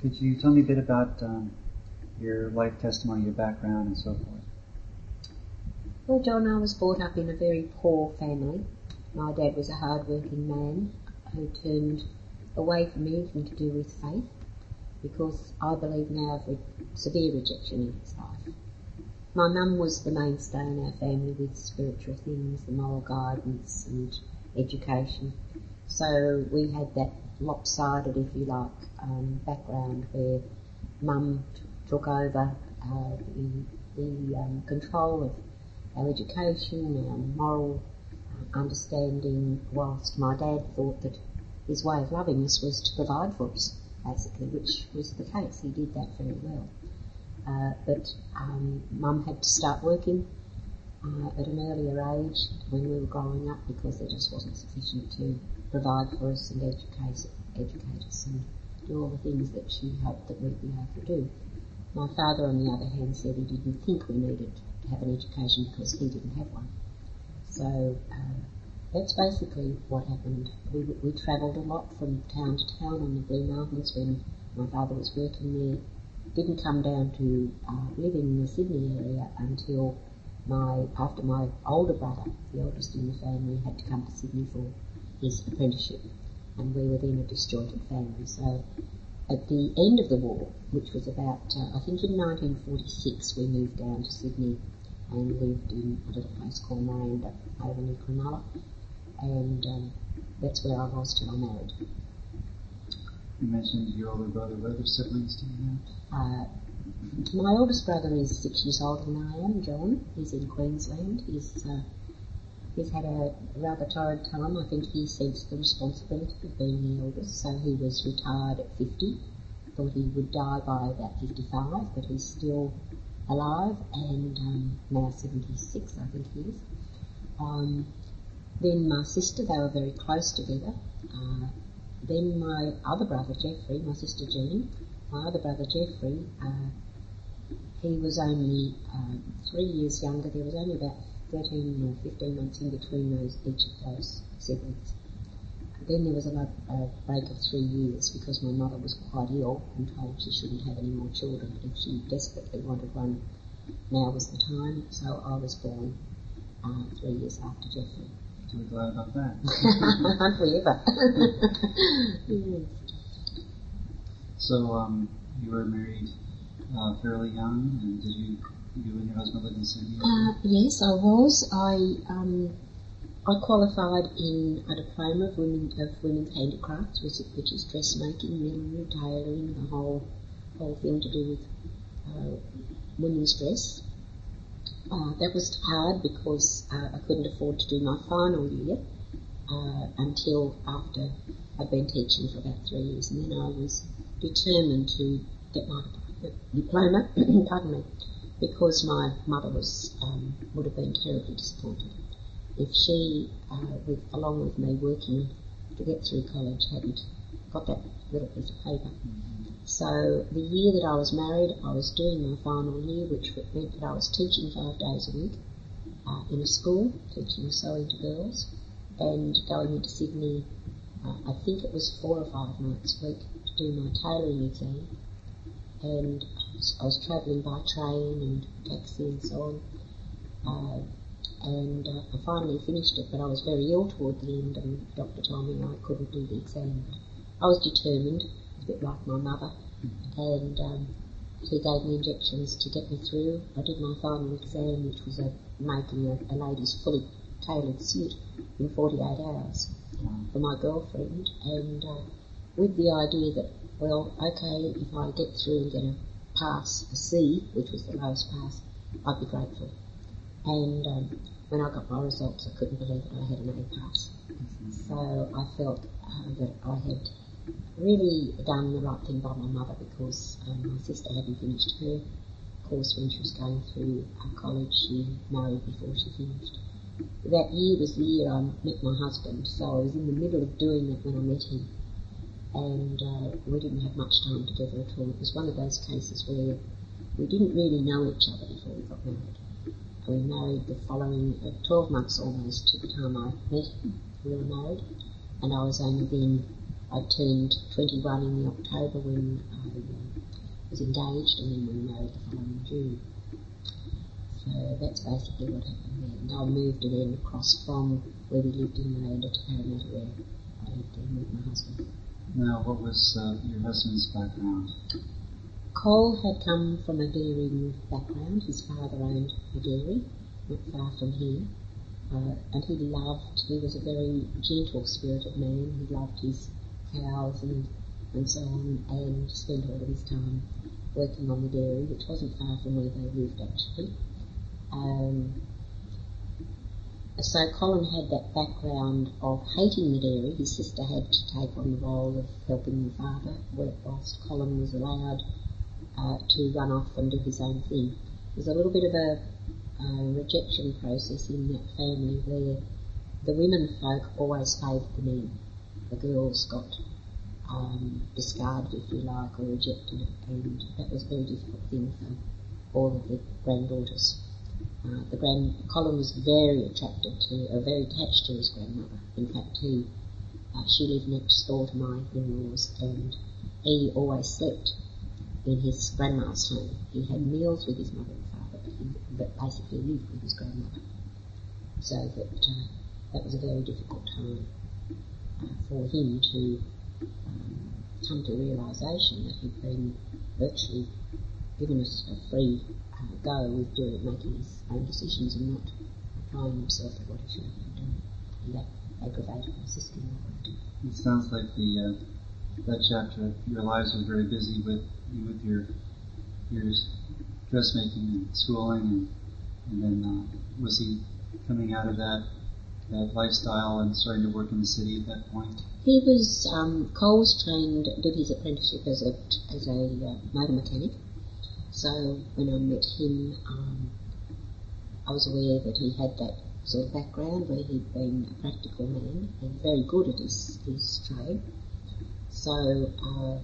Could you tell me a bit about um, your life testimony, your background, and so forth? Well, John, I was brought up in a very poor family. My dad was a hard-working man who turned away from anything to do with faith because I believe now of severe rejection in his life. My mum was the mainstay in our family with spiritual things, the moral guidance and education. So we had that lopsided, if you like, um, background where mum t- took over uh, the, the um, control of our education, our moral uh, understanding, whilst my dad thought that his way of loving us was to provide for us, basically, which was the case. He did that very well. Uh, but um, mum had to start working uh, at an earlier age when we were growing up because there just wasn't sufficient to provide for us and educate, educate us and do all the things that she hoped that we'd be able to do. My father, on the other hand, said he didn't think we needed to have an education because he didn't have one. So uh, that's basically what happened. We, we travelled a lot from town to town on the Blue Mountains when my father was working there. Didn't come down to uh, live in the Sydney area until my after my older brother, the oldest in the family, had to come to Sydney for his apprenticeship, and we were then a disjointed family. So at the end of the war, which was about, uh, I think in 1946, we moved down to Sydney and lived in a little place called Miranda over near Cronulla, and um, that's where I was till I married. You mentioned your older brother. What other siblings do you have? Uh, my oldest brother is six years older than I am, John. He's in Queensland. He's uh, he's had a rather torrid time. I think he sensed the responsibility of being the eldest, so he was retired at 50. Thought he would die by about 55, but he's still alive and um, now 76, I think he is. Um, then my sister, they were very close together. Uh, then my other brother, Jeffrey, my sister Jean, my other brother Jeffrey, uh, he was only uh, three years younger. There was only about 13 or 15 months in between those each of those siblings. Then there was a, a break of three years because my mother was quite ill and told she shouldn't have any more children. If she desperately wanted one, now was the time. So I was born uh, three years after Jeffrey. We're glad about that. Aren't we ever? yes. So um, you were married uh, fairly young, and did you you and your husband in? Uh, yes, I was. I um, I qualified in a diploma of women of women's handicrafts, which, is dressmaking, millinery, tailoring, the whole whole thing to do with uh, women's dress. Uh, that was hard because uh, I couldn't afford to do my final year uh, until after I'd been teaching for about three years, and then I was determined to get my diploma. pardon me, because my mother was um, would have been terribly disappointed if she, uh, with, along with me working to get through college, hadn't got that little piece of paper. So the year that I was married, I was doing my final year, which meant that I was teaching five days a week uh, in a school, teaching sewing to girls, and going into Sydney. Uh, I think it was four or five nights a week to do my tailoring exam, and I was travelling by train and taxi and so on. Uh, and uh, I finally finished it, but I was very ill toward the end, and the doctor told me I couldn't do the exam. I was determined, a bit like my mother, and um, he gave me injections to get me through. I did my final exam, which was a, making a, a lady's fully tailored suit in 48 hours for my girlfriend, and uh, with the idea that, well, okay, if I get through and get a pass, a C, which was the lowest pass, I'd be grateful. And um, when I got my results, I couldn't believe that I had an A pass. So I felt uh, that I had really done the right thing by my mother because um, my sister hadn't finished her course when she was going through uh, college. She married before she finished. That year was the year I met my husband, so I was in the middle of doing that when I met him. And uh, we didn't have much time together at all. It was one of those cases where we didn't really know each other before we got married. We married the following uh, 12 months almost to the time I met him. We were married, and I was only then I turned 21 in October when I uh, was engaged, and then we married the following June. So that's basically what happened there. And I moved then across from where we lived in Miranda to Parramatta where I lived then with my husband. Now, what was uh, your husband's background? Cole had come from a dairying background. His father owned a dairy not far from here. Uh, and he loved, he was a very gentle spirited man. He loved his cows and, and so on and spent all of his time working on the dairy, which wasn't far from where they lived actually. Um, so Colin had that background of hating the dairy. His sister had to take on the role of helping the father, whilst Colin was allowed uh, to run off and do his own thing. There's a little bit of a uh, rejection process in that family where the women folk always favoured the men. The girls got um, discarded, if you like, or rejected, and that was a very difficult thing for all of the granddaughters. Uh, the grand Colin was very attracted to, or very attached to his grandmother. In fact, he uh, she lived next door to my in-laws, and he always slept in his grandma's home. He had meals with his mother and father, but, he, but basically lived with his grandmother. So that uh, that was a very difficult time uh, for him to um, come to realisation that he'd been virtually given us a free uh, go with doing making his own decisions and not applying himself to what he should have been doing. And that aggravated my sister-in-law. It sounds like the uh, that chapter. Your lives were very busy with with your your dressmaking and schooling, and and then uh, was he coming out of that that lifestyle and starting to work in the city at that point? He was um, Cole was trained, did his apprenticeship as a as a uh, motor mechanic. So when I met him, um, I was aware that he had that sort of background where he'd been a practical man and very good at his, his trade. So uh,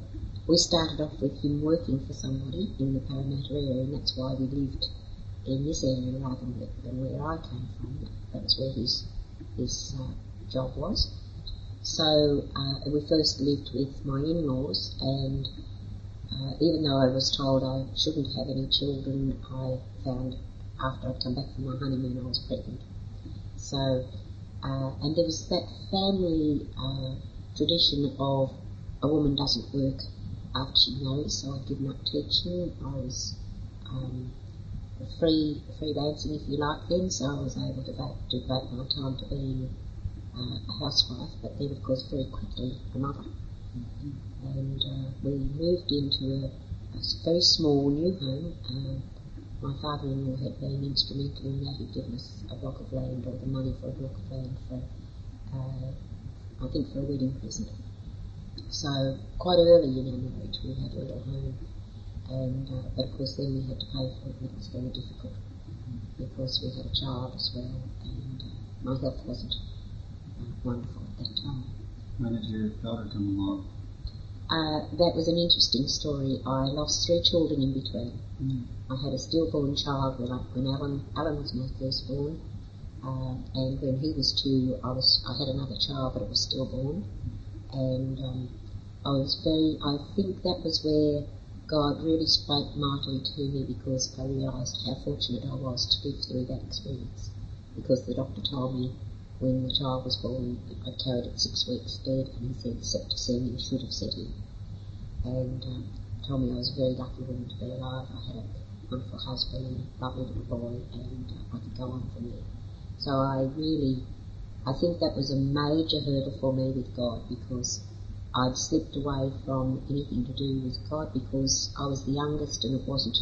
we started off with him working for somebody in the Parramatta area, and that's why we lived in this area rather than where I came from. That was where his his uh, job was. So uh, we first lived with my in-laws, and uh, even though I was told I shouldn't have any children, I found after I'd come back from my honeymoon I was pregnant. So, uh, and there was that family uh, tradition of a woman doesn't work after she marries, so I'd given up teaching. I was um, free freelancing, if you like, then, so I was able to devote, my time to being uh, a housewife, but then, of course, very quickly a mother. Mm-hmm and uh, we moved into a, a, very small new home. Uh, my father-in-law had been instrumental in that. He'd given us a block of land or the money for a block of land for, uh, I think, for a wedding present. So quite early in our marriage, we had a little home, and uh, but of course then we had to pay for it, and it was very difficult because we had a child as well, and uh, my health wasn't uh, wonderful at that time. When did your daughter come along? Uh, that was an interesting story. I lost three children in between. Mm. I had a stillborn child when, I, when Alan, Alan was my firstborn, uh, and when he was two, I was I had another child, but it was stillborn, and um, I was very. I think that was where God really spoke mightily to me because I realised how fortunate I was to live through that experience. Because the doctor told me when the child was born, I carried it six weeks dead, and he said septicemia should have set in. And um, told me I was very lucky to be alive. I had a wonderful husband and a lovely little boy, and uh, I could go on from there. So I really, I think that was a major hurdle for me with God because I'd slipped away from anything to do with God because I was the youngest and it wasn't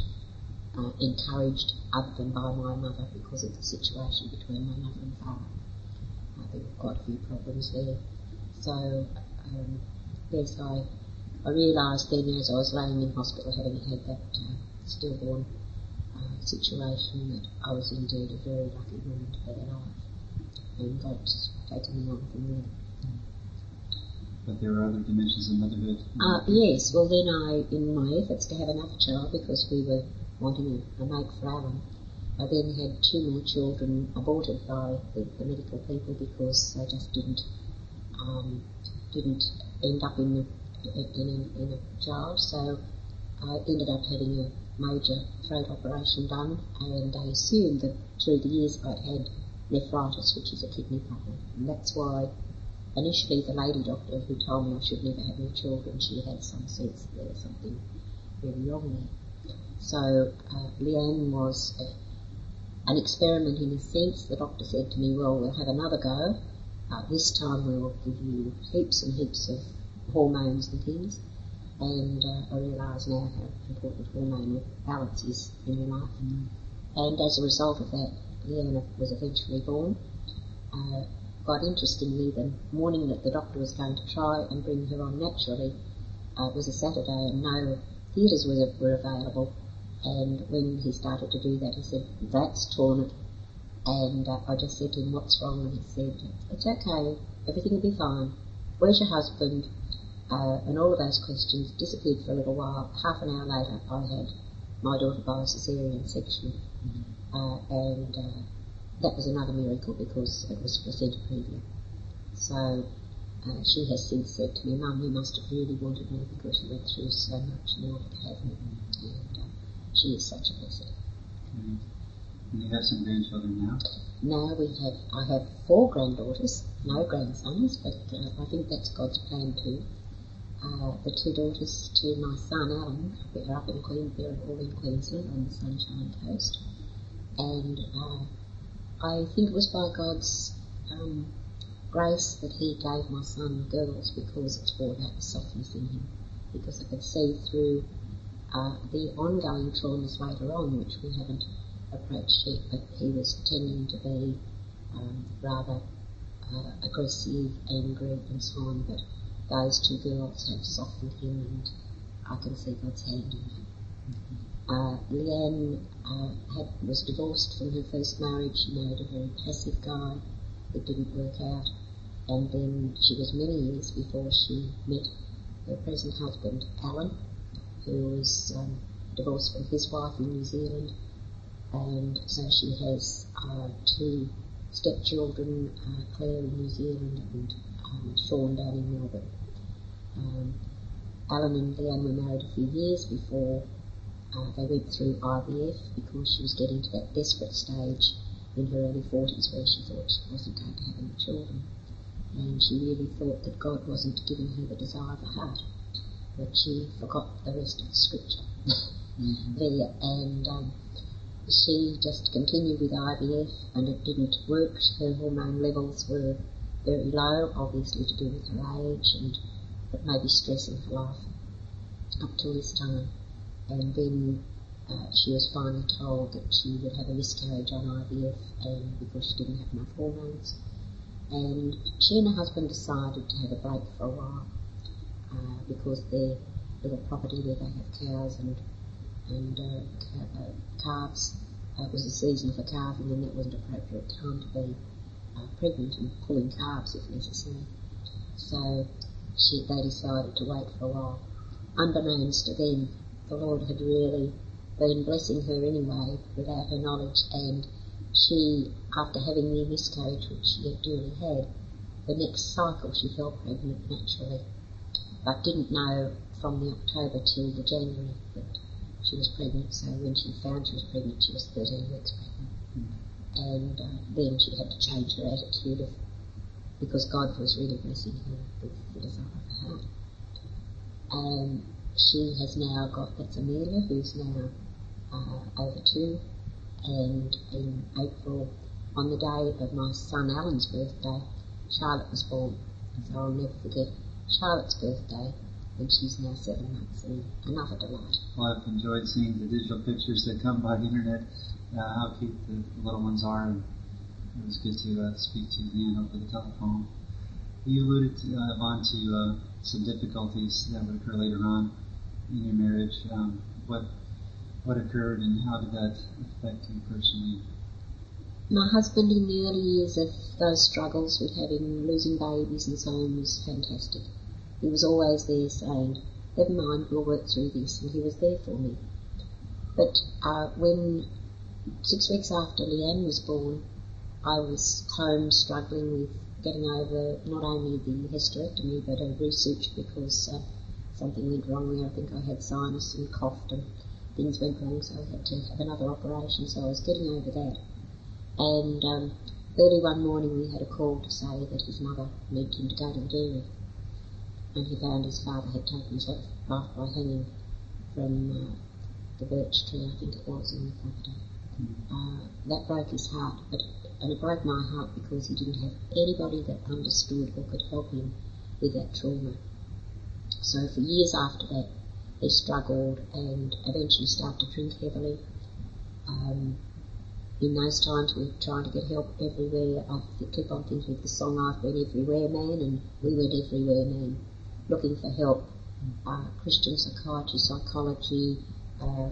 uh, encouraged other than by my mother because of the situation between my mother and father there were quite a few problems there. So, um, yes, I, I realised then as I was laying in hospital having had that uh, stillborn uh, situation that I was indeed a very lucky woman to be alive. And God's taken me on from there. But there are other dimensions of motherhood. Uh, yes, well then I, in my efforts to have another child, because we were wanting a, a mate for Alan, I then had two more children aborted by the, the medical people because they just didn't um, didn't end up in a, in a, in a child. So I ended up having a major throat operation done, and they assumed that through the years I'd had nephritis, which is a kidney problem. And that's why initially the lady doctor who told me I should never have any children, she had some sense that there was something really wrong there. So uh, Leanne was a, an experiment in a sense. The doctor said to me, well, we'll have another go. Uh, this time we'll give you heaps and heaps of hormones and things. And uh, I realise now how important hormonal balance is in your life. Mm. And as a result of that, Leanne was eventually born. Uh, quite interestingly, the morning that the doctor was going to try and bring her on naturally uh, was a Saturday and no theatres were, were available. And when he started to do that, he said, That's torn. And uh, I just said to him, What's wrong? And he said, It's okay, everything will be fine. Where's your husband? Uh, and all of those questions disappeared for a little while. Half an hour later, I had my daughter by a caesarean section. Uh, and uh, that was another miracle because it was placenta previa. So uh, she has since said to me, Mum, you must have really wanted me because you went through so much in order to have me. And uh, she is such a blessing. Great. And you have some grandchildren now? Now we have, I have four granddaughters, no grandsons, but uh, I think that's God's plan too. Uh, the two daughters to my son Alan, they're up in Queensland, all in Queensland on the Sunshine Coast, and uh, I think it was by God's um, grace that He gave my son girls because it's brought out the softness in him. Because I could see through uh, the ongoing traumas later on, which we haven't approached yet, but he was tending to be um, rather uh, aggressive, angry, and so on. But those two girls have softened him, and I can see God's hand in that. Uh, Leanne uh, had, was divorced from her first marriage. She married a very passive guy. It didn't work out. And then she was many years before she met her present husband, Alan, who was um, divorced from his wife in New Zealand. And so she has uh, two stepchildren, uh, Claire in New Zealand and um, Sean down in Melbourne. Um, Alan and Leanne were married a few years before uh, they went through IVF because she was getting to that desperate stage in her early 40s where she thought she wasn't going to have any children. And she really thought that God wasn't giving her the desire of her heart. But she forgot the rest of the scripture Mm-hmm. there. And um, she just continued with IVF and it didn't work. Her hormone levels were very low, obviously to do with her age and maybe stress in her life up till this time and then uh, she was finally told that she would have a miscarriage on IVF and because she didn't have enough hormones. And she and her husband decided to have a break for a while uh, because their little property where they have cows and and uh, uh, calves uh, was a season for calving and that was an appropriate time to be uh, pregnant and pulling calves if necessary. So she, they decided to wait for a while. Unbeknownst to them, the Lord had really been blessing her anyway without her knowledge and she, after having the miscarriage which she had duly had, the next cycle she fell pregnant naturally but didn't know from the October till the January that she was pregnant so when she found she was pregnant she was 13 weeks pregnant and uh, then she had to change her attitude of because God was really blessing her with the desire of her heart. Um, she has now got, that's Amelia, who's now uh, over two, and in April, on the day of my son Alan's birthday, Charlotte was born. So I'll never forget Charlotte's birthday, and she's now seven months, and another delight. Well, I've enjoyed seeing the digital pictures that come by the internet, uh, how cute the little ones are, and it was good to uh, speak to Leanne over the telephone. You alluded to, uh, to uh, some difficulties that would occur later on in your marriage. Um, what what occurred and how did that affect you personally? My husband in the early years of those struggles with having losing babies and so on was fantastic. He was always there saying, Never mind, we'll work through this and he was there for me. But uh, when six weeks after Leanne was born, I was home struggling with getting over not only the hysterectomy but a research because uh, something went wrong there. I think I had sinus and coughed and things went wrong, so I had to have another operation. So I was getting over that. And um, early one morning we had a call to say that his mother needed him to go to the dairy. And he found his father had taken himself life by hanging from uh, the birch tree, I think it was, in the property. Uh, that broke his heart, but and it broke my heart because he didn't have anybody that understood or could help him with that trauma. So for years after that, he struggled and eventually started to drink heavily. Um, in those times, we trying to get help everywhere. I keep on thinking of the song "I've Been Everywhere, Man," and we went everywhere, man, looking for help. Uh, Christian psychiatry, psychology, uh,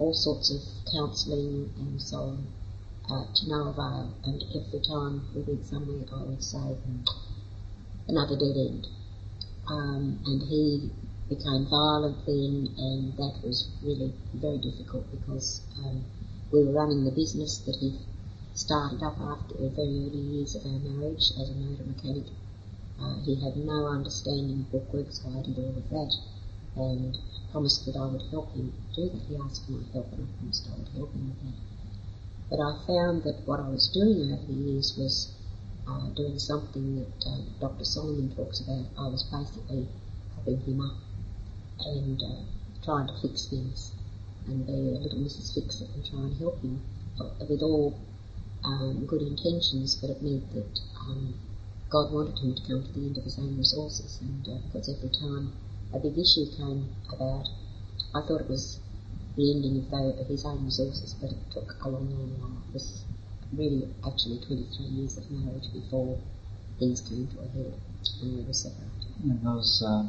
all sorts of counselling and so on uh, to no avail. And every time we went somewhere, I would say, another dead end. Um, and he became violent then, and that was really very difficult because um, we were running the business that he started up after the very early years of our marriage as a motor mechanic. Uh, he had no understanding of bookwork, so I did all of that and promised that I would help him do that. He asked for my help, and I promised I would help him with that. But I found that what I was doing over the years was uh, doing something that uh, Dr. Solomon talks about. I was basically helping him up and uh, trying to fix things and be a little Mrs. Fix It and try and help him with all um, good intentions, but it meant that um, God wanted him to come to the end of his own resources, and uh, because every time a big issue came about, I thought it was the ending of, the, of his own resources, but it took a long, long while. It was really actually 23 years of marriage before things came to a head and we were separated. And those uh,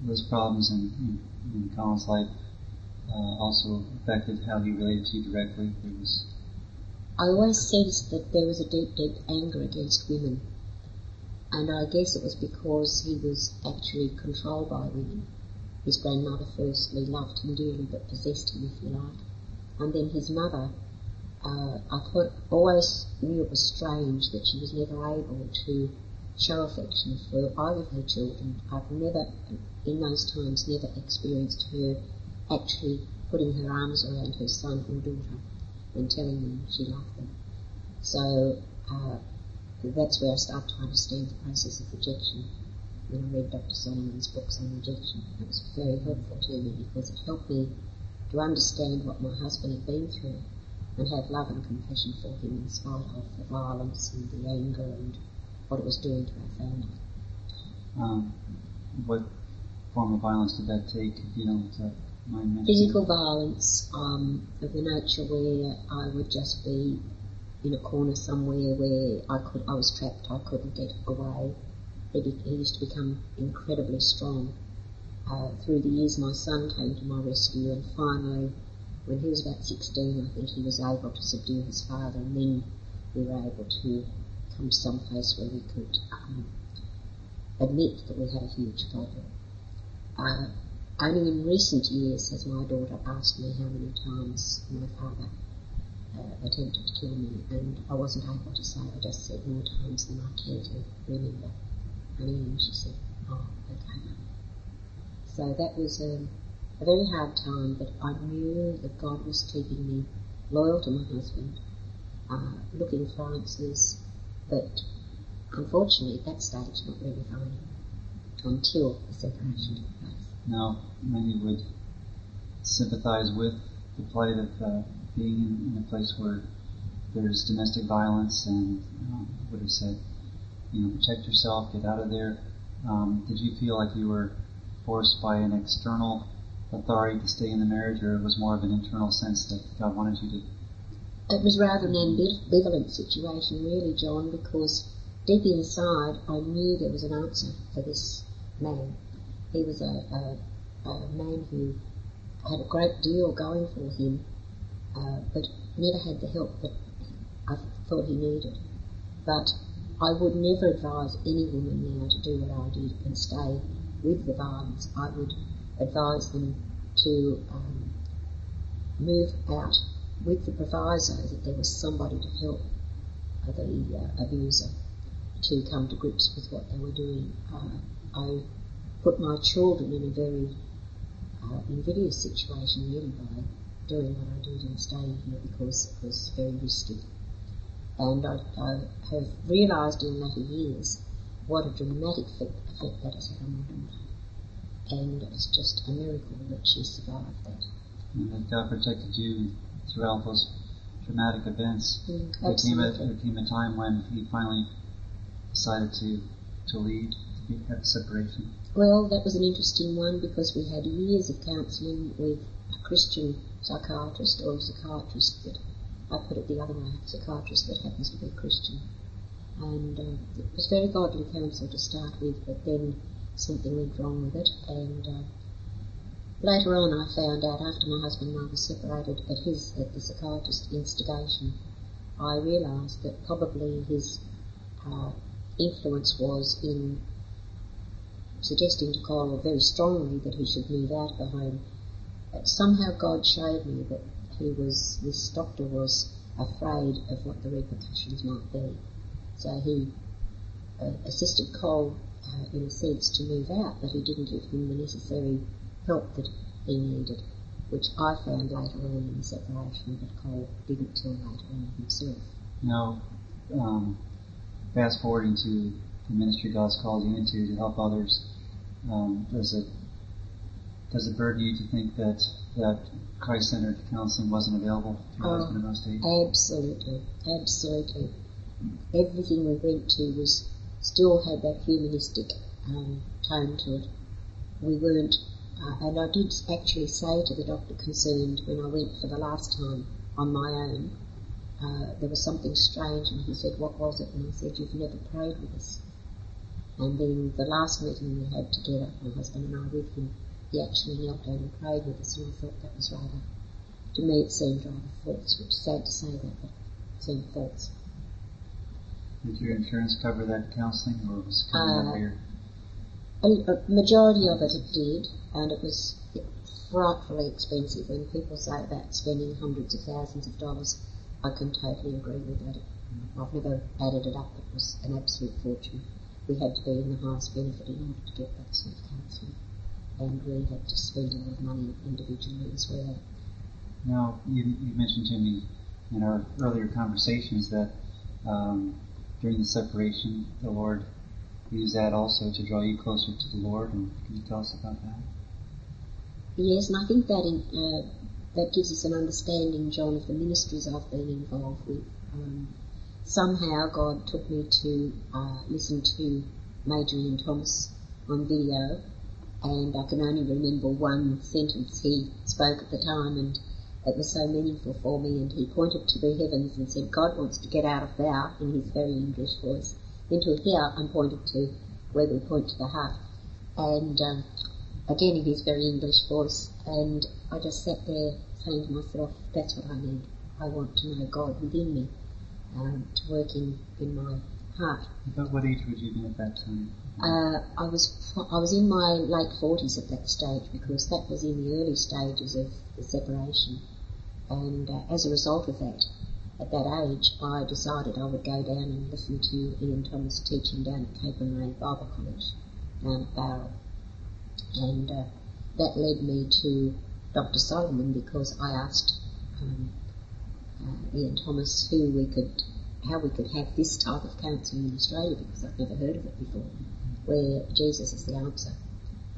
those problems in, in, in Colin's life uh, also affected how he related to you directly. There was. I always sensed that there was a deep, deep anger against women, and I guess it was because he was actually controlled by women. His grandmother firstly loved him dearly but possessed him, if you like. And then his mother, uh, I thought, always knew it was strange that she was never able to show affection for either of her children. I've never, in those times, never experienced her actually putting her arms around her son or daughter and telling them she loved them. So uh, that's where I started to understand the process of rejection when I read Dr. Solomon's books on rejection. It was very helpful to me because it helped me to understand what my husband had been through and have love and compassion for him in spite of the violence and the anger and what it was doing to our family. Um, what form of violence did that take, if you don't uh, mind? Physical violence um, of the nature where I would just be in a corner somewhere where I could I was trapped, I couldn't get away he, be, he used to become incredibly strong. Uh, through the years, my son came to my rescue, and finally, when he was about 16, I think he was able to subdue his father, and then we were able to come to some place where we could um, admit that we had a huge problem. Uh, only in recent years has my daughter asked me how many times my father uh, attempted to kill me, and I wasn't able to say. I just said more times than I care to remember. And then she said, oh, okay. So that was a, a very hard time, but I knew that God was keeping me loyal to my husband, uh, looking for answers, but unfortunately at that stage not really finding until the separation took place. Now, many would sympathize with the plight of uh, being in, in, a place where there's domestic violence and um, would have said you know, protect yourself, get out of there? Um, did you feel like you were forced by an external authority to stay in the marriage, or it was more of an internal sense that God wanted you to? It was rather an ambivalent situation, really, John, because deep inside I knew there was an answer for this man. He was a, a, a man who had a great deal going for him, uh, but never had the help that I thought he needed. But I would never advise any woman now to do what I did and stay with the violence. I would advise them to um, move out with the proviso that there was somebody to help the uh, abuser to come to grips with what they were doing. Uh, I put my children in a very uh, invidious situation really by doing what I did and staying here because it was very risky. And I, I have realised in later years what a dramatic effect, that has had on my daughter. And it's just a miracle that she survived that. And that God protected you throughout those dramatic events. Mm, there, came a, there came a time when he finally decided to, to leave, to be, have a separation. Well, that was an interesting one because we had years of counselling with a Christian psychiatrist or a psychiatrist that, I put it the other way, psychiatrist that happens to be a Christian. And um, it was very godly counsel to start with, but then something went wrong with it. And uh, later on, I found out after my husband and I were separated at his, at the psychiatrist's instigation, I realised that probably his uh, influence was in suggesting to Carl very strongly that he should move out of the home. But somehow God showed me that he was, this doctor was afraid of what the repercussions might be. So he uh, assisted Cole, uh, in a sense, to move out, but he didn't give him the necessary help that he needed, which I found later on in the separation that Cole didn't till later on himself. Now, um, fast forwarding to the ministry God's called you into to help others, um, does it does it burden you to think that that Christ-centered counseling wasn't available to your Oh, husband in those days? Absolutely, absolutely. Everything we went to was still had that humanistic um, tone to it. We weren't, uh, and I did actually say to the doctor concerned when I went for the last time on my own, uh, there was something strange, and he said, "What was it?" And I said, "You've never prayed with us." And then the last meeting we had together, my husband and I with him, he actually knelt down and prayed with us, and I thought that was rather, to me it seemed rather false, which is sad to say that, but it seemed false. Did your insurance cover that counseling, or was it coming out Uh, of your? A, a majority of it it did, and it was frightfully expensive. When people say about spending hundreds of thousands of dollars, I can totally agree with that. I've never added it up. It was an absolute fortune. We had to be in the highest benefit in order to get that sort of counselling, and we had to spend a lot of money individually as well. Now, you, you mentioned to me in our earlier conversations that um, during the separation, the Lord used that also to draw you closer to the Lord. And can you tell us about that? Yes, and I think that in, uh, that gives us an understanding, John, of the ministries I've been involved with. Um, somehow God took me to uh, listen to Major Ian Thomas on video, and I can only remember one sentence he spoke at the time, and it was so meaningful for me. And he pointed to the heavens and said, "God wants to get out of thou," in his very English voice, into here, and pointed to where we point to the heart, and. Um, again in his very English voice, and I just sat there saying to myself, that's what I need. I want to know God within me, um, to work in, in my About what age would you be at that time? Uh, I was I was in my late forties at that stage because that was in the early stages of the separation, and uh, as a result of that, at that age, I decided I would go down and listen to Ian Thomas teaching down at Capernwray Bible College down at Bowral and uh, that led me to Dr. Solomon because I asked um, uh, Ian Thomas who we could, how we could have this type of counselling in Australia because I've never heard of it before, where Jesus is the answer.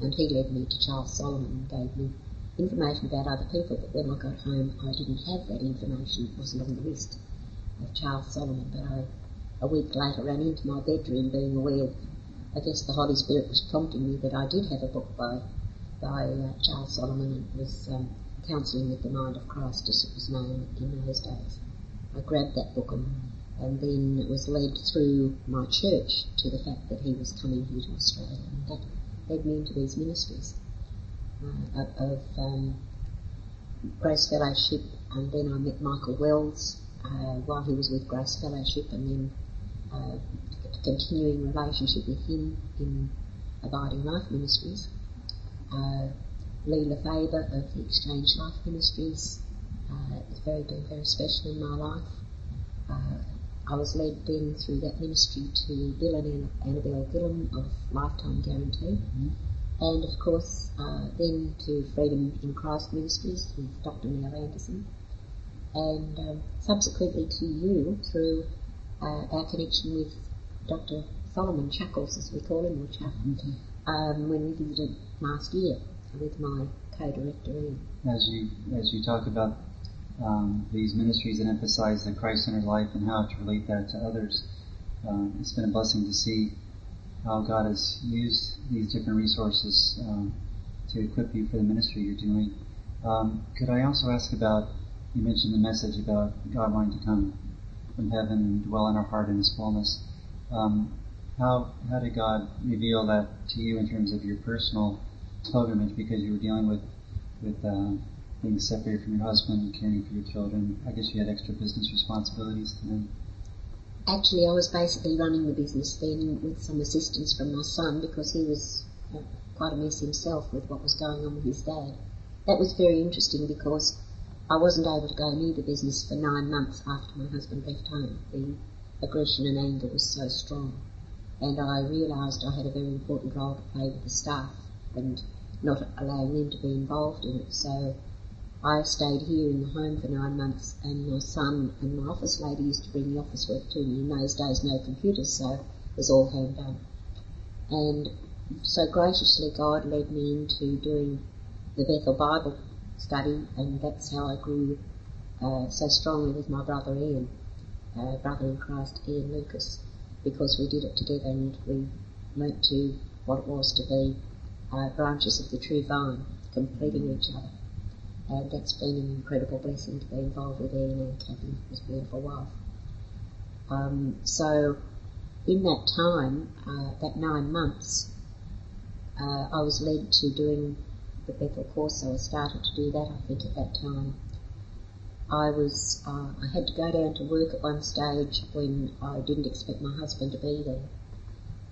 And he led me to Charles Solomon and gave me information about other people, but when I got home I didn't have that information, it wasn't on the list of Charles Solomon, but I, a week later ran into my bedroom being aware of, I guess the Holy Spirit was prompting me that I did have a book by by uh, Charles Solomon. It was um, Counselling with the Mind of Christ, as it was known in those days. I grabbed that book and, and then it was led through my church to the fact that he was coming here to Australia, and that led me into these ministries uh, of, um, Grace Fellowship, and then I met Michael Wells uh, while he was with Grace Fellowship, and then uh, continuing relationship with him in Abiding Life Ministries. Uh, Lee LeFebre of the Exchange Life Ministries uh, has very been very special in my life. Uh, I was led then through that ministry to Bill and Anabel Gillham of Lifetime Guarantee. Mm-hmm. And of course, uh, then to Freedom in Christ Ministries with Dr. Neil Anderson. And um, subsequently to you through uh, our connection with Dr. Solomon Chuckles, as we call him, or Chuck, mm-hmm. um, when we visited last year with my co-director Ian. As you as you talk about um, these ministries and emphasize the Christ-centered life and how to relate that to others, um, it's been a blessing to see how God has used these different resources um, to equip you for the ministry you're doing. Um, could I also ask about? You mentioned the message about God wanting to come from heaven and dwell in our heart in His fullness. Um, how how did God reveal that to you in terms of your personal pilgrimage because you were dealing with with uh, being separated from your husband, and caring for your children. I guess you had extra business responsibilities then. Actually, I was basically running the business then with some assistance from my son because he was uh, quite a mess himself with what was going on with his dad. That was very interesting because I wasn't able to go near the business for nine months after my husband left home. The aggression and anger was so strong. And I realised I had a very important role to play with the staff and not allowing them to be involved in it. So I stayed here in the home for nine months, and my son and my office lady used to bring the office work to me. In those days, no computers, so it was all hand done. And so graciously, God led me into doing the Bethel Bible study, and that's how I grew uh, so strongly with my brother Ian, uh, brother in Christ Ian Lucas, because we did it together and we learnt to what it was to be uh, branches of the true vine completing each other. And that's been an incredible blessing to be involved with Ian and Kathy, his beautiful wife. Um, so, in that time, uh, that nine months, uh, I was led to doing the Bethel course, so I started to do that, I think, at that time. I was, uh, I had to go down to work at one stage when I didn't expect my husband to be there.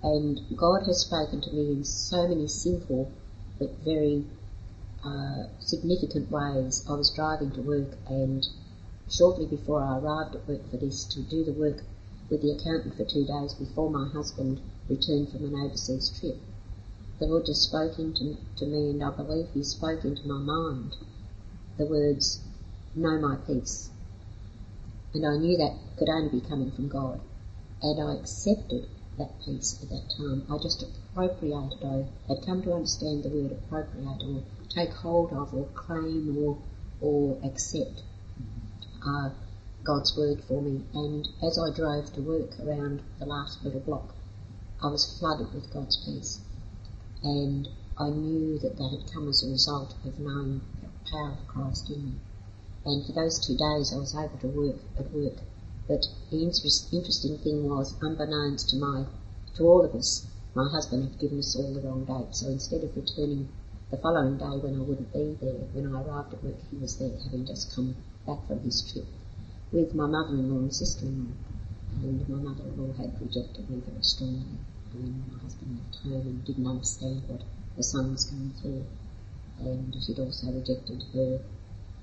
And God has spoken to me in so many simple but very uh, significant ways. I was driving to work, and shortly before I arrived at work for this to do the work with the accountant for two days before my husband returned from an overseas trip, the Lord just spoke into to me, and I believe He spoke into my mind the words, Know my peace. And I knew that could only be coming from God. And I accepted that peace at that time. I just appropriated, I had come to understand the word appropriate or take hold of or claim or, or accept uh, God's word for me. And as I drove to work around the last little block, I was flooded with God's peace. And I knew that that had come as a result of knowing the power of Christ in me. And for those two days, I was able to work at work but the interesting thing was, unbeknownst to my, to all of us, my husband had given us all the wrong date. So instead of returning the following day when I wouldn't be there, when I arrived at work, he was there, having just come back from his trip with my mother-in-law and sister-in-law. And my mother-in-law had rejected me very strongly And my husband left home and didn't understand what her son was going through. And she'd also rejected her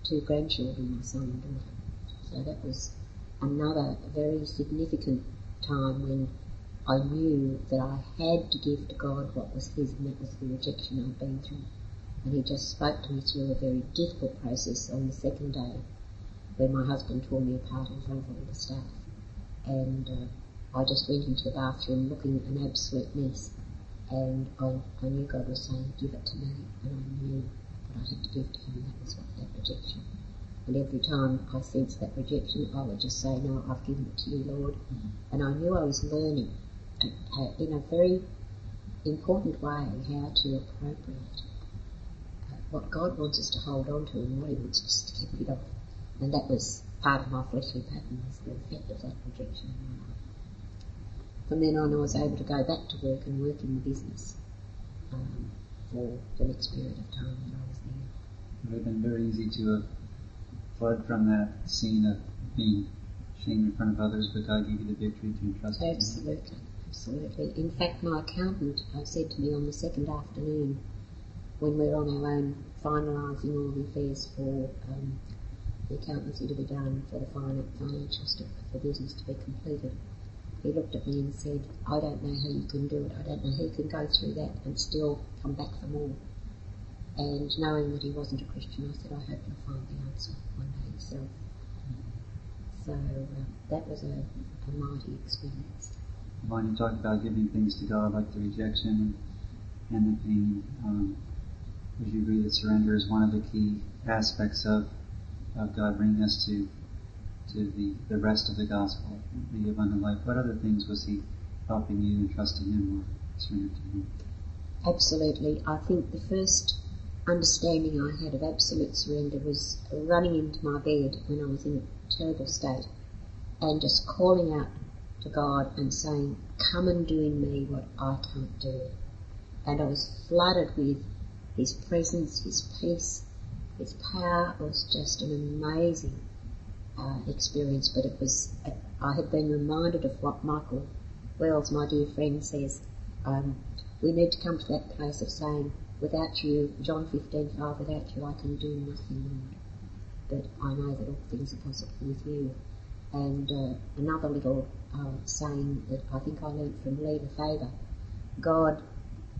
two grandchildren, my son and daughter. So that was another very significant time when I knew that I had to give to God what was His, and that was the rejection I'd been through. And He just spoke to me through a very difficult process on the second day when my husband tore me apart in front of all the staff. And uh, I just went into the bathroom looking an absolute mess. And I, I knew God was saying, give it to me. And I knew what I had to give to Him. That was what that rejection. And every time I sensed that rejection, I would just say, No, I've given it to you, Lord. Mm-hmm. And I knew I was learning uh, in a very important way how to appropriate what God wants us to hold on to and what He wants us to get rid of. And that was part of my fleshly pattern, was the effect of that rejection in my life. From then on, I was able to go back to work and work in the business um, for the next period of time that I was there. It would have been very easy to have fled from that scene of being shamed in front of others, but God gave you the victory to entrust Absolutely, absolutely. In fact, my accountant uh, said to me on the second afternoon, when we were on our own finalising all the affairs for um, the accountancy to be done for the financial stuff for business to be completed. He looked at me and said, I don't know how you can do it. I don't know how you can go through that and still come back for more. And knowing that he wasn't a Christian, I said, I hope you'll find the answer one day yourself. So uh, that was a, a mighty experience. When you talk about giving things to God, like the rejection and the pain, um, would you agree that surrender is one of the key aspects of, of God bringing us to to the, the rest of the gospel, the abundant life? What other things was He helping you and trusting Him or surrender to Him? Absolutely. I think the first understanding I had of absolute surrender was running into my bed when I was in a terrible state and just calling out to God and saying, Come and do in me what I can't do. And I was flooded with His presence, His peace, His power. Was just an amazing uh, experience, but it was, I had been reminded of what Michael Wells, my dear friend, says. Um, we need to come to that place of saying, without you, John 15, 5, without you I can do nothing, Lord. But I know that all things are possible with you. And uh, another little uh, saying that I think I learned from Lee Faber, God,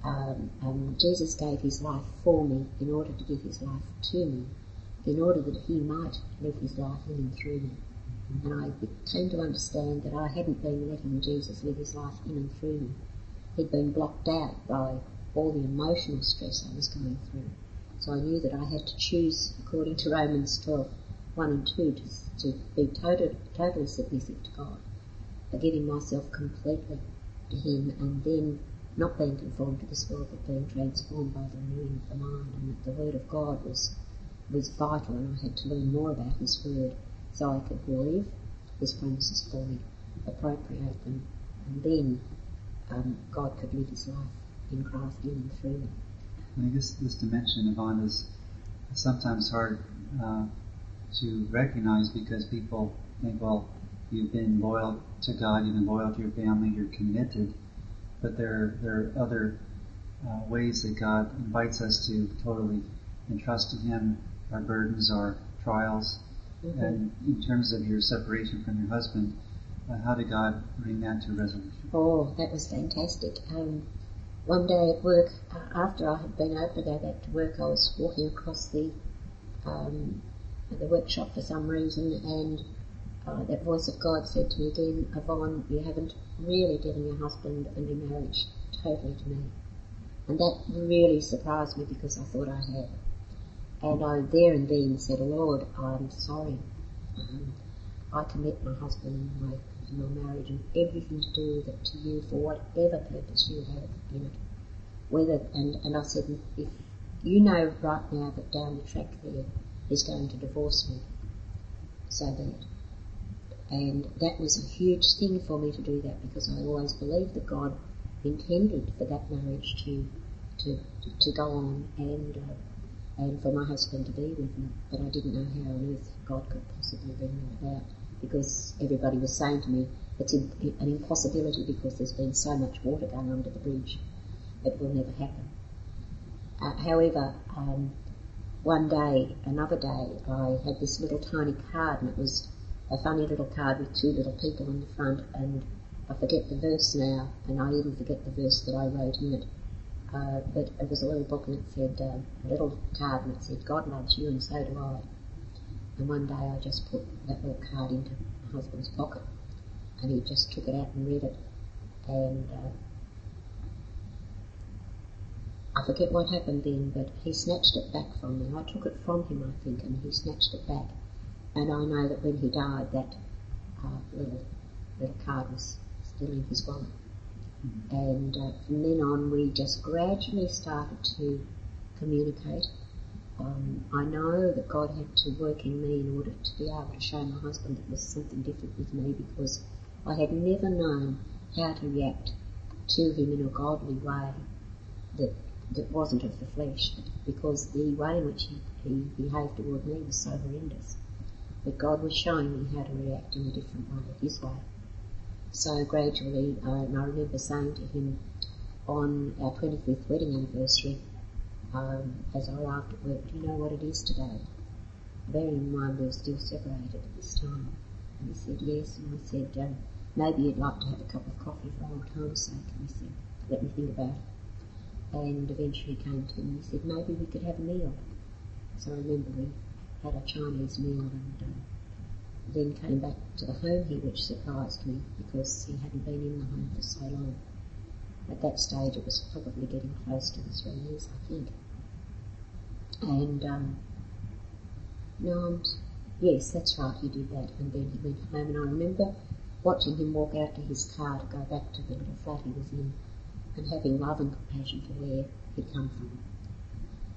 um, um, Jesus gave his life for me in order to give his life to me in order that he might live his life in and through me. And I came to understand that I hadn't been letting Jesus live his life in and through me. He'd been blocked out by all the emotional stress I was going through. So I knew that I had to choose, according to Romans 12, 1 and 2, to, to be total, totally submissive to God, by giving myself completely to Him and then not being conformed to this world, but being transformed by the renewing of the mind, and that the Word of God was was vital and I had to learn more about His Word so I could believe His promises fully, appropriate them, and then um, God could live His life in Christ in and through. I guess this dimension of is sometimes hard uh, to recognize because people think, well, you've been loyal to God, you've been loyal to your family, you're committed, but there, there are other uh, ways that God invites us to totally entrust to Him our burdens, our trials. Mm-hmm. And in terms of your separation from your husband, uh, how did God bring that to resolution? Oh, that was fantastic. Um, one day at work, uh, after I had been able to go back to work, I was walking across the um, the workshop for some reason, and uh, that voice of God said to me again, Yvonne, you haven't really given your husband and your marriage totally to me. And that really surprised me because I thought I had. And I there and then said, Lord, I'm sorry. Um, I commit my husband and my, and my marriage and everything to do with it to you for whatever purpose you have in it. Whether and, and I said, if you know right now that down the track there he's going to divorce me, so be it. And that was a huge thing for me to do that because I always believed that God intended for that marriage to to to go on and uh, and for my husband to be with me. But I didn't know how on earth God could possibly bring that about because everybody was saying to me, it's an impossibility because there's been so much water going under the bridge. It will never happen. Uh, however, um, one day, another day, I had this little tiny card and it was a funny little card with two little people on the front and I forget the verse now and I even forget the verse that I wrote in it uh, but it was a little book and it said, uh, a little card and it said, God loves you and so do I. And one day I just put that little card into my husband's pocket and he just took it out and read it. And uh, I forget what happened then, but he snatched it back from me. I took it from him, I think, and he snatched it back. And I know that when he died, that uh, little little card was still in his wallet. And uh, from then on, we just gradually started to communicate. Um, I know that God had to work in me in order to be able to show my husband that there was something different with me because I had never known how to react to him in a godly way that that wasn't of the flesh, because the way in which he, he behaved toward me was so horrendous. But God was showing me how to react in a different way, his way. So gradually, and I remember saying to him on our 25th wedding anniversary, um, as I arrived at work, do you know what it is today? bearing in mind we were still separated at this time. And he said, yes. And I said, um, maybe you'd like to have a cup of coffee for old time's sake. And he said, let me think about it. And eventually came to me and he said, maybe we could have a meal. So I remember we had a Chinese meal and um, then came back to the home here, which surprised me because he hadn't been in the home for so long. At that stage, it was probably getting close to the three years, I think. And um, no, yes, that's right, he did that. And then he went home, and I remember watching him walk out to his car to go back to the little flat he was in, and having love and compassion for where he'd come from.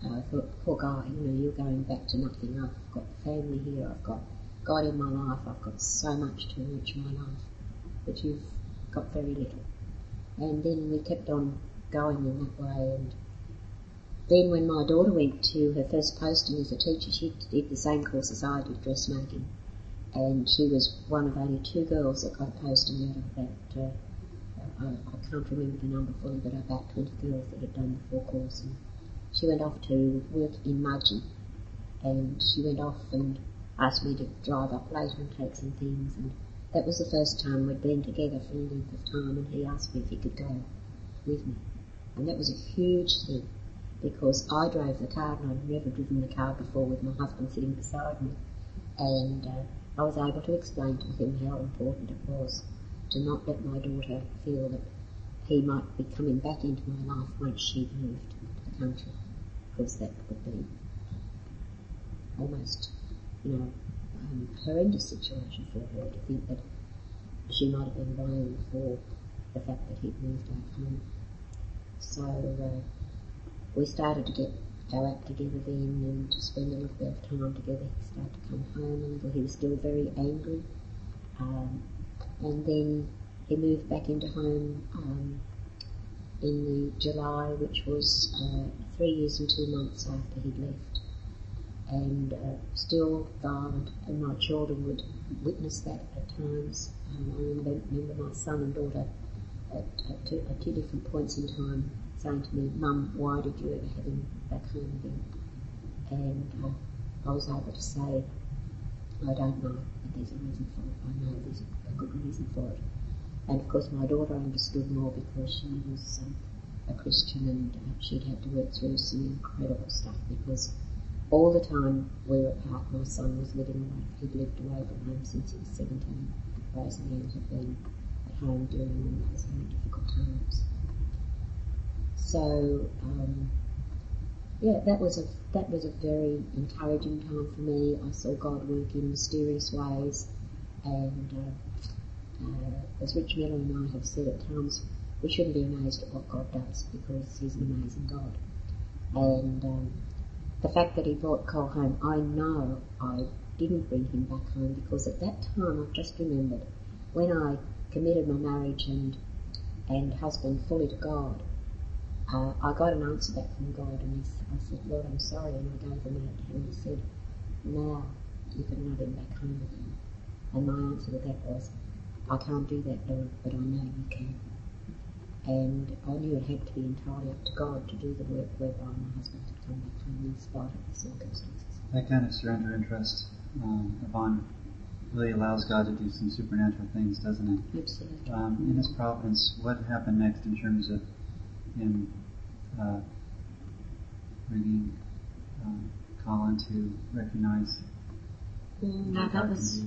I thought, poor guy, you know, you're going back to nothing. I've got family here, I've got God in my life, I've got so much to enrich my life, but you've got very little. And then we kept on going in that way. And then when my daughter went to her first posting as a teacher, she did the same course as I did, dressmaking. And she was one of only two girls that got a posting out of that. Uh, I, I, can't remember the number fully, but about 20 girls that had done the full course. She went off to work in Mudgee. And she went off and asked me to drive up later and take some things. And that was the first time we'd been together for a length of time, and he asked me if he could go with me. And that was a huge thing because I drove the car and I'd never driven the car before with my husband sitting beside me. And uh, I was able to explain to him how important it was to not let my daughter feel that he might be coming back into my life once she'd moved to the country, because that would be almost, you know, um, horrendous situation for her to think that she might have been blamed for the fact that he'd moved back home. So uh, we started to get go out together then and to spend a little bit of time together. He started to come home a little. He was still very angry. Um, and then he moved back into home um, in the July, which was uh, three years and two months after he'd left and uh, still violent, and my children would witness that at times. Um, I remember, my son and daughter at, at, two, at, two, different points in time saying to me, Mum, why did you ever have him back home again? And uh, I was able to say, I don't know, but there's a reason for it. I know there's a good reason for it. And of course, my daughter understood more because she was um, a Christian and she'd had to work through some incredible stuff because all the time we were apart, my son was living away. He'd lived away from home since he was 17. Rose and had been at home during those very difficult times. So, um, yeah, that was a that was a very encouraging time for me. I saw God work in mysterious ways, and uh, uh, as Rich Miller and I have said at times, we shouldn't be amazed at what God does because He's an amazing God. And um, the fact that he brought Cole home, I know I didn't bring him back home because at that time I've just remembered when I committed my marriage and and husband fully to God, uh, I got an answer back from God and I said, Lord, I'm sorry, and I gave him him and he said, now you can have him back home again. And my answer to that was, I can't do that, Lord, but I know you can and I knew it had to be entirely up to God to do the work whereby my husband had come back spite of the circumstances. That kind of surrender interest, um, Yvonne, really allows God to do some supernatural things, doesn't it? Absolutely. Um, in His providence, what happened next in terms of Him uh, bringing um, Colin to recognize? Mm, no, that was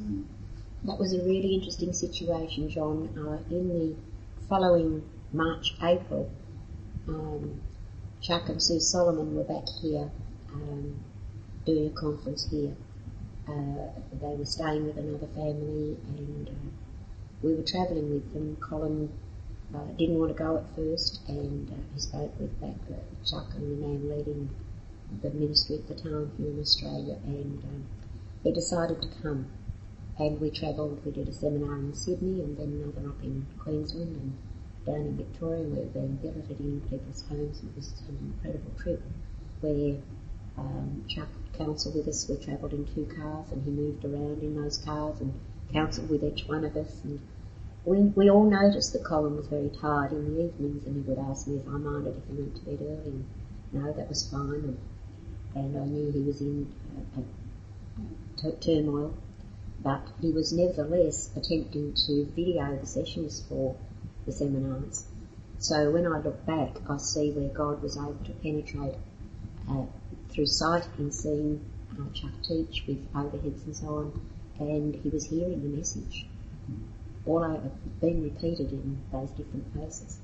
that was a really interesting situation, John. Uh, in the following March, April, um, Chuck and Sue Solomon were back here um, doing a conference here. Uh, they were staying with another family and uh, we were travelling with them. Colin uh, didn't want to go at first and uh, he spoke with back Chuck and the man leading the ministry at the time here in Australia and um, he decided to come. And we travelled, we did a seminar in Sydney and then another up in Queensland and down in Victoria. We were being billeted in people's homes. It was an incredible trip where um, Chuck counselled with us. We travelled in two cars and he moved around in those cars and counselled with each one of us. And we, we all noticed that Colin was very tired in the evenings and he would ask me if I minded if he went to bed early. And no, that was fine. And, and I knew he was in turmoil, but he was nevertheless attempting to video the sessions for the seminars. So when I look back, I see where God was able to penetrate uh, through sight in seeing uh, Chuck teach with overheads and so on, and he was hearing the message all over, being repeated in those different places.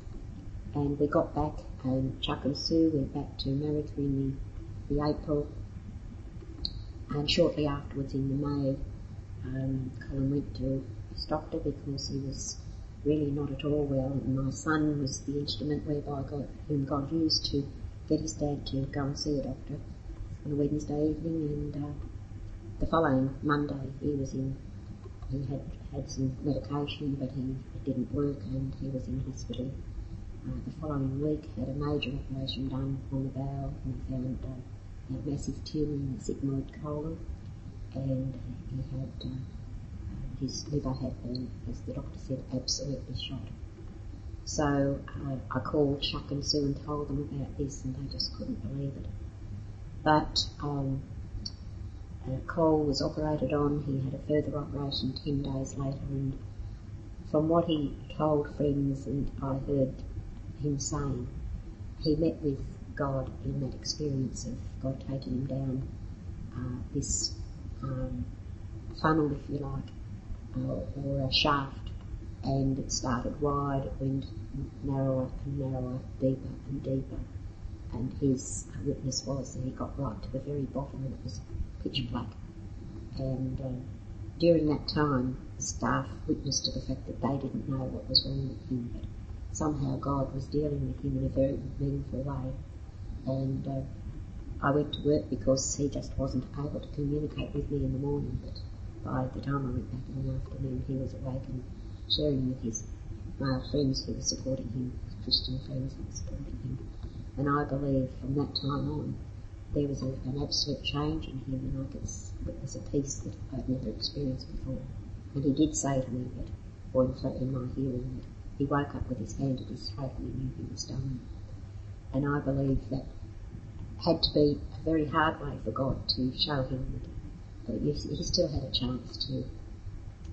And we got back, and Chuck and Sue went back to America in the, the April, and shortly afterwards in the May, um, Colin went to his doctor because he was really not at all well, and my son was the instrument whereby God, whom God used to get his dad to go and see a doctor on a Wednesday evening, and uh, the following Monday he was in. He had had some medication, but he it didn't work, and he was in hospital. Uh, the following week, had a major operation done on the bowel, and found uh, a massive tumour in the sigmoid colon, and he had uh, his liver had been, as the doctor said, absolutely shot. So uh, I called Chuck and Sue and told them about this, and they just couldn't believe it. But um, Cole was operated on. He had a further operation ten days later, and from what he told friends and I heard him saying, he met with God in that experience of God taking him down uh, this um, funnel, if you like, uh, or a shaft, and it started wide, it went narrower and narrower, deeper and deeper, and his witness was that he got right to the very bottom and it was pitch black. And uh, during that time, the staff witnessed to the fact that they didn't know what was wrong with him, but somehow God was dealing with him in a very meaningful way. And uh, I went to work because he just wasn't able to communicate with me in the morning, but by the time I went back in the afternoon, he was awake and sharing with his male friends who were supporting him, Christian friends who were supporting him. And I believe from that time on, there was a, an absolute change in him, and I could witness a peace that I'd never experienced before. And he did say to me that, or in, in my hearing, that he woke up with his hand at his throat and he knew he was dying. And I believe that had to be a very hard way for God to show him that he still had a chance to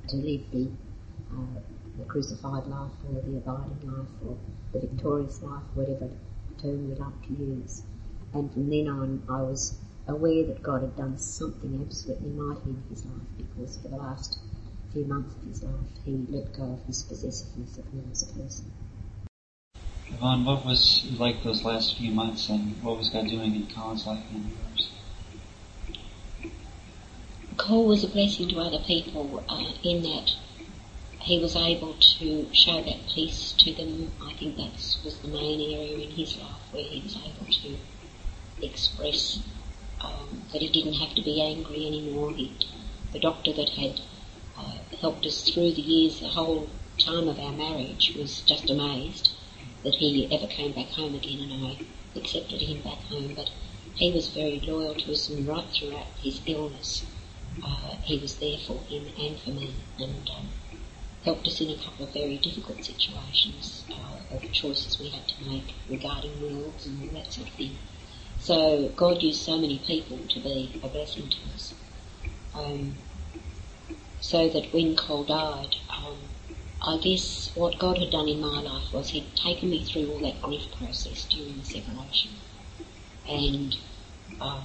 to live the uh, the crucified life or the abiding life or the victorious life, whatever term we like to use. And from then on, I was aware that God had done something absolutely mighty in his life because for the last few months of his life, he let go of his possessiveness of me as a person. Yvonne, what was like those last few months and what was God doing in Colin's life and? Cole was a blessing to other people uh, in that he was able to show that peace to them. I think that was the main area in his life where he was able to express um, that he didn't have to be angry anymore. He, the doctor that had uh, helped us through the years, the whole time of our marriage, was just amazed that he ever came back home again, and I accepted him back home. But he was very loyal to us, and right throughout his illness, uh, he was there for him and for me, and um, helped us in a couple of very difficult situations uh, of choices we had to make regarding wills and all that sort of thing. So God used so many people to be a blessing to us. Um, so that when Cole died, um, I guess what God had done in my life was He'd taken me through all that grief process during the separation. And uh,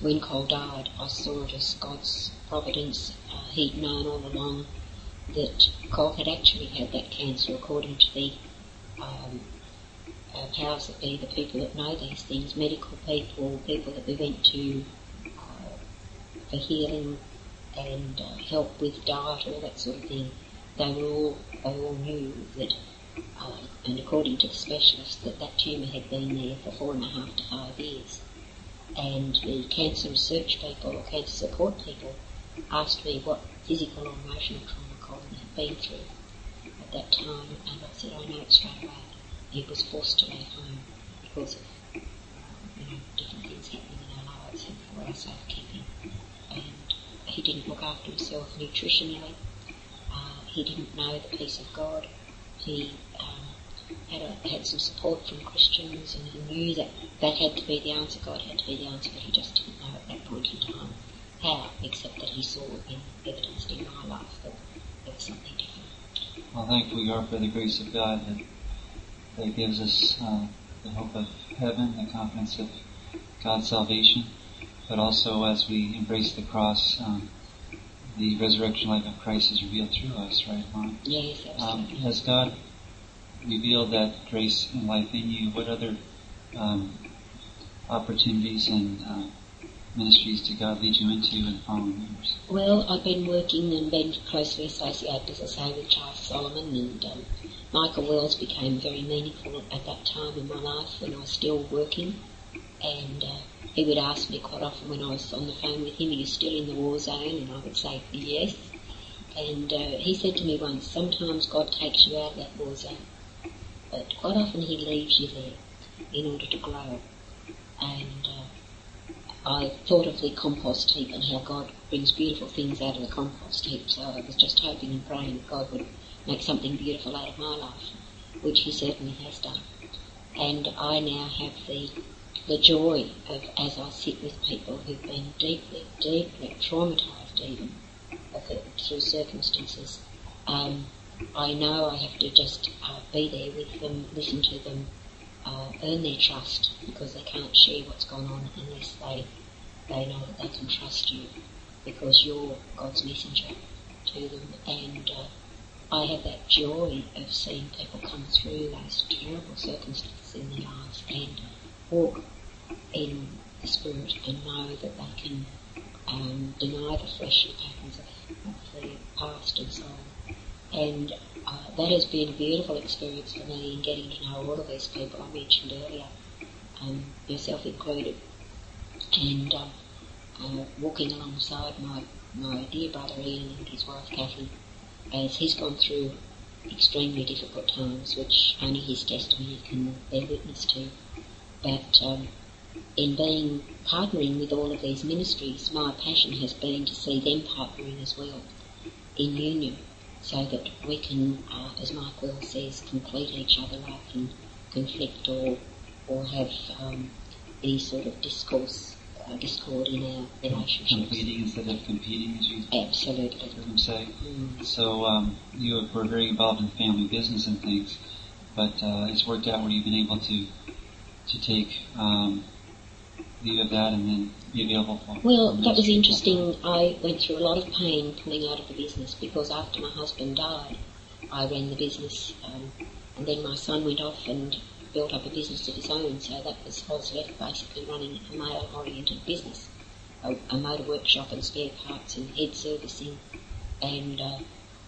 when Cole died, I saw it as God's providence. Uh, he'd known all along that Cole had actually had that cancer according to the um, uh, powers that be, the people that know these things, medical people, people that we went to uh, for healing and uh, help with diet, all that sort of thing. They were all they all knew that, uh, and according to the specialist, that that tumour had been there for four and a half to five years. And the cancer research people or cancer support people asked me what physical or emotional trauma Colin had been through at that time, and I said, I know it straight away he was forced to leave home because of you know different things happening in our lives and for our safekeeping. And he didn't look after himself nutritionally. Uh, he didn't know the peace of God. He um, had a, had some support from Christians, and he knew that that had to be the answer. God had to be the answer, but he just didn't know at that point in time how except that he saw in evidenced in my life that there was something different. Well, thankful we are for the grace of God that, that gives us uh, the hope of heaven, the confidence of God's salvation, but also as we embrace the cross, um, the resurrection life of Christ is revealed through us, right, Mom? Yes, Um, has God revealed that grace and life in you? What other um, opportunities and uh, ministries did God lead you into in the following years? Well, I've been working and been closely associated, as I say, with Charles Solomon and um, Michael Wells became very meaningful at that time in my life when I was still working. And uh, he would ask me quite often when I was on the phone with him, are you still in the war zone? And I would say, yes. And uh, he said to me once, sometimes God takes you out of that war zone, but quite often he leaves you there in order to grow. And uh, I thought of the compost heap and how God brings beautiful things out of the compost heap. So I was just hoping and praying that God would make something beautiful out of my life, which He certainly has done. And I now have the the joy of as I sit with people who've been deeply, deeply traumatised even through circumstances. Um, I know I have to just uh, be there with them, listen to them, uh, earn their trust because they can't share what's gone on unless they they know that they can trust you because you're God's messenger to them. And uh, I have that joy of seeing people come through those terrible circumstances in their lives and walk in the Spirit and know that they can um, deny the fleshly patterns of, of the past and so on. And uh, that has been a beautiful experience for me in getting to know all of these people I mentioned earlier, um, yourself included, and um, uh, walking alongside my, my dear brother Ian and his wife Kathy as he's gone through extremely difficult times, which only his testimony can bear witness to. But um, in being partnering with all of these ministries, my passion has been to see them partnering as well in union so that we can, uh, as Mike Wells says, complete each other rather than conflict or, or have um, any sort of discourse, uh, discord in our relationships. Completing instead of competing, as you Absolutely. heard him say. Mm. So um, you were very involved in family business and things, but uh, it's worked out where you've been able to to take um, leave that and then be available for. Well, that was interesting. I went through a lot of pain pulling out of the business because after my husband died, I ran the business, um, and then my son went off and built up a business of his own. So that was I was left basically running a male-oriented business, a, a motor workshop and spare parts and head servicing, and uh,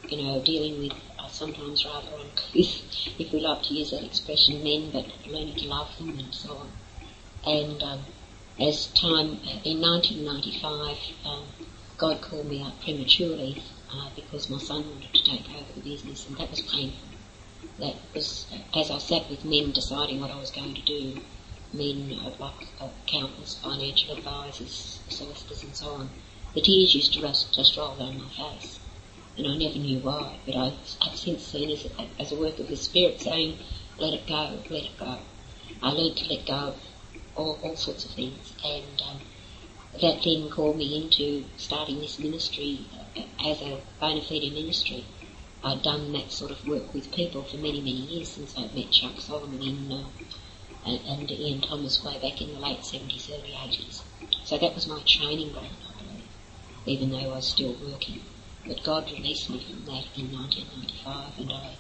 you know dealing with uh, sometimes rather uncouth, if we like to use that expression, men, but learning to love them and so on. And um, as time in 1995, um, God called me out prematurely uh, because my son wanted to take over the business, and that was painful. That was as I sat with men deciding what I was going to do, men uh, like accountants, financial advisors, solicitors, and so on. The tears used to rust, just roll down my face, and I never knew why. But I, I've since seen as a, as a work of the Spirit saying, "Let it go, let it go." I learned to let go of all, all sorts of things, and um, that then called me into starting this ministry uh, as a bona fide ministry. I'd done that sort of work with people for many, many years since I'd met Chuck Solomon in, uh, and, and Ian Thomas way back in the late 70s, early 80s. So that was my training ground, I believe, even though I was still working. But God released me from that in 1995, and I,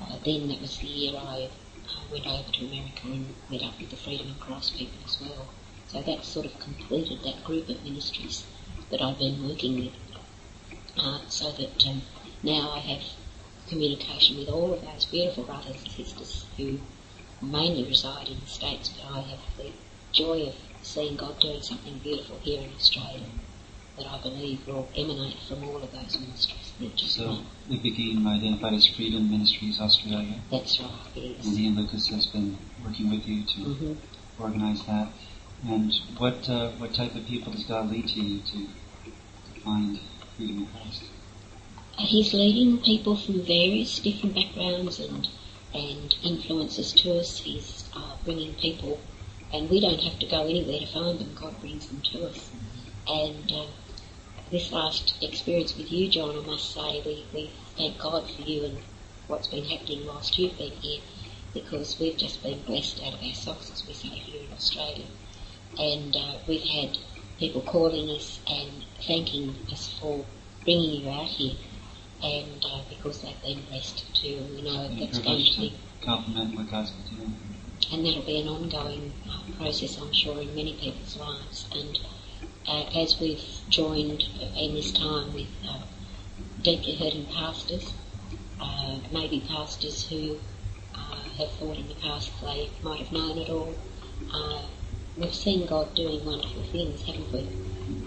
uh, then that was the year I uh, went over to America and met up with the Freedom and Cross people as well. So that sort of completed that group of ministries that I've been working with. Uh, so that um, now I have communication with all of those beautiful brothers and sisters who mainly reside in the States, but I have the joy of seeing God doing something beautiful here in Australia that I believe will emanate from all of those ministries, So one. it became identified as Freedom Ministries Australia, That's right, yes. and Ian Lucas has been working with you to hmm organize that. And what uh, what type of people does God lead to you to, to find freedom in Christ? He's leading people from various different backgrounds and and influences to us. He's uh, bringing people, and we don't have to go anywhere to find them. God brings them to us, and uh, this last experience with you, John, I must say, we, we thank God for you and what's been happening whilst you've been here because we've just been blessed out of our socks, as we say here in Australia. And uh, we've had people calling us and thanking us for bringing you out here and uh, because they've been blessed too, we know that's going to be compliment what God's been doing. and that'll be an ongoing uh, process, I'm sure, in many people's lives. And uh, as we've joined in this time with uh, deeply hurting pastors, uh, maybe pastors who uh, have thought in the past they might have known it all, uh, we've seen God doing wonderful things, haven't we?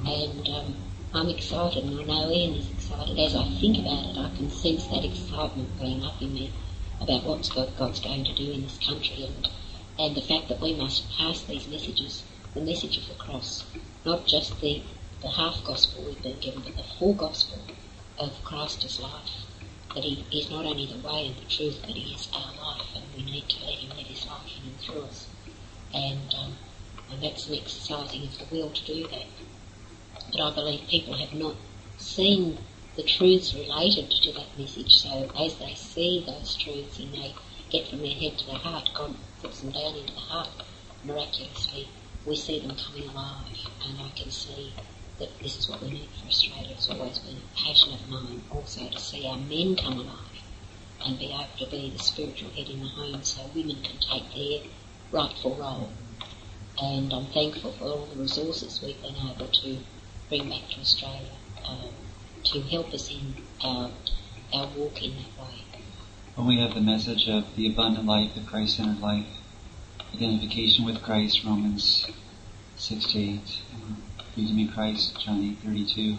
And um, I'm excited, and I know Ian is excited. As I think about it, I can sense that excitement going up in me about what God's going to do in this country and, and the fact that we must pass these messages, the message of the cross, not just the, the half gospel we've been given, but the full gospel of Christ's life. That he is not only the way and the truth, but he is our life, and we need to let him live his life in and through us. And, um, and that's an exercising of the will to do that. But I believe people have not seen the truths related to that message. So as they see those truths and they get from their head to their heart, God puts them down into the heart miraculously. We see them coming alive, and I can see that this is what we need for Australia. It's always been a passion of mine also to see our men come alive and be able to be the spiritual head in the home so women can take their rightful role. And I'm thankful for all the resources we've been able to bring back to Australia. Um, to help us in our, our walk in that way. When we have the message of the abundant life, the Christ-centered life, identification with Christ, Romans 6 to 8, uh, freedom in Christ, John 8, 32.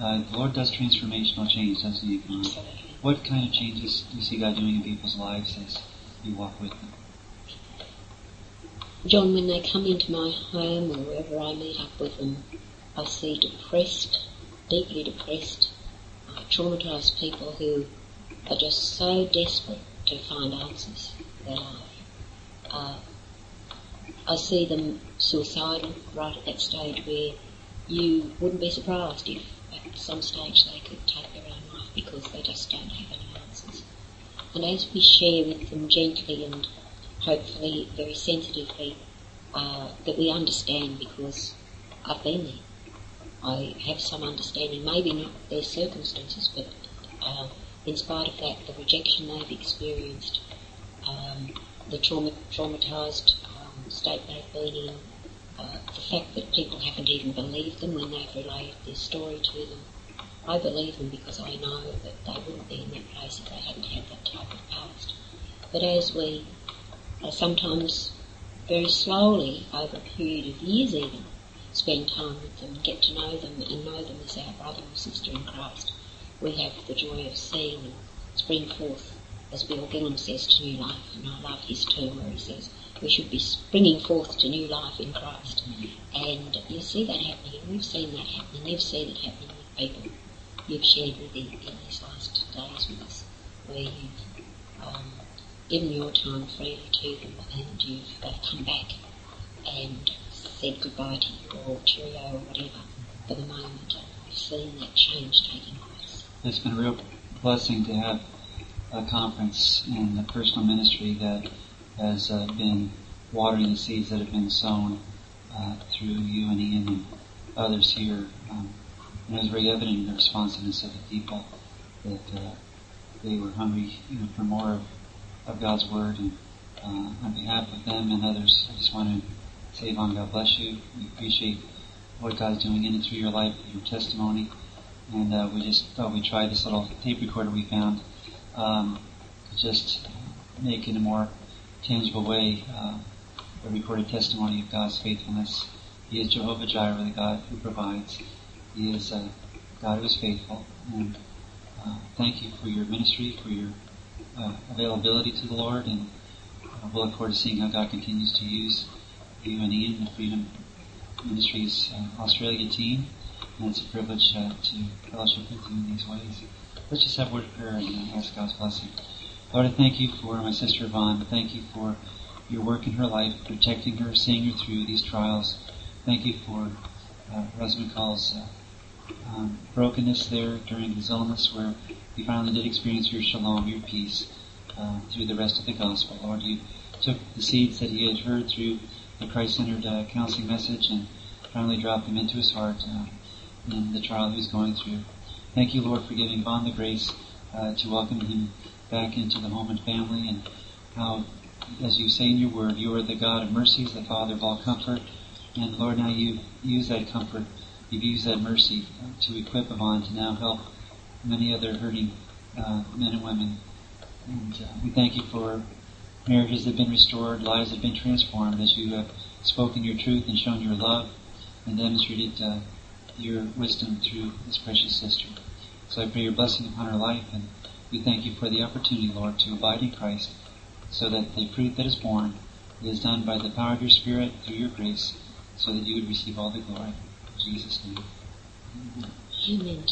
Uh, the Lord does transformational change, doesn't He? Absolutely. What kind of changes do you see God doing in people's lives as you walk with them? John, when they come into my home or wherever I meet up with them, I see depressed, deeply depressed, uh, traumatized people who are just so desperate to find answers in their life. Uh, I see them suicidal right at that stage where you wouldn't be surprised if at some stage they could take their own life because they just don't have any answers. And as we share with them gently and hopefully very sensitively, uh, that we understand because I've been there. I have some understanding, maybe not their circumstances, but uh, in spite of that, the rejection they've experienced, um, the trauma, traumatised um, state they've been in, uh, the fact that people haven't even believed them when they've relayed their story to them. I believe them because I know that they wouldn't be in that place if they hadn't had that type of past. But as we uh, sometimes very slowly, over a period of years even, spend time with them, get to know them and know them as our brother or sister in Christ, we have the joy of seeing them spring forth, as Bill Gillham says, to new life. And I love his term where he says we should be springing forth to new life in Christ. And you see that happening, we've seen that happening. You've seen it happening with people you've shared with in, in these last days with us, where you've um, given your time freely to them and you've come back and said goodbye to you or cheerio or whatever for the moment. We've seen that change taking place. It's been a real blessing to have a conference in the personal ministry that has uh, been watering the seeds that have been sown uh, through you and Ian and others here. Um, and it was very evident in the responsiveness of the people that uh, they were hungry you know, for more of, of God's Word. And uh, on behalf of them and others, I just want to say, Yvonne, God bless you. We appreciate what God's doing in and through your life, your testimony. And uh, we just thought we'd try this little tape recorder we found um, to just make it a more tangible way uh, a recorded testimony of God's faithfulness. He is Jehovah Jireh, the God who provides. He is a God who is faithful. And uh, thank you for your ministry, for your uh, availability to the Lord, and uh, we'll look forward to seeing how God continues to use you and Ian, the Freedom Ministries uh, Australia team. And it's a privilege uh, to fellowship with you in these ways. Let's just have word of prayer and uh, ask God's blessing. Lord, I thank you for my sister Yvonne. Thank you for your work in her life, protecting her, seeing her through these trials. Thank you for uh, Cole's uh, um, brokenness there during his illness where he finally did experience your shalom, your peace, uh, through the rest of the gospel. Lord, you took the seeds that he had heard through the Christ-centered uh, counseling message and finally dropped them into his heart uh, in the trial he was going through. Thank you, Lord, for giving Yvonne the grace uh, to welcome him back into the home and family and how, as you say in your word, you are the God of mercies, the Father of all comfort. And Lord, now you use that comfort, you've used that mercy to equip Yvonne to now help many other hurting uh, men and women. And uh, we thank you for marriages that have been restored, lives that have been transformed as you have spoken your truth and shown your love and demonstrated uh, your wisdom through this precious sister. So I pray your blessing upon her life and we thank you for the opportunity, Lord, to abide in Christ so that the fruit that is born is done by the power of your Spirit through your grace so that you would receive all the glory. In Jesus' name. Amen.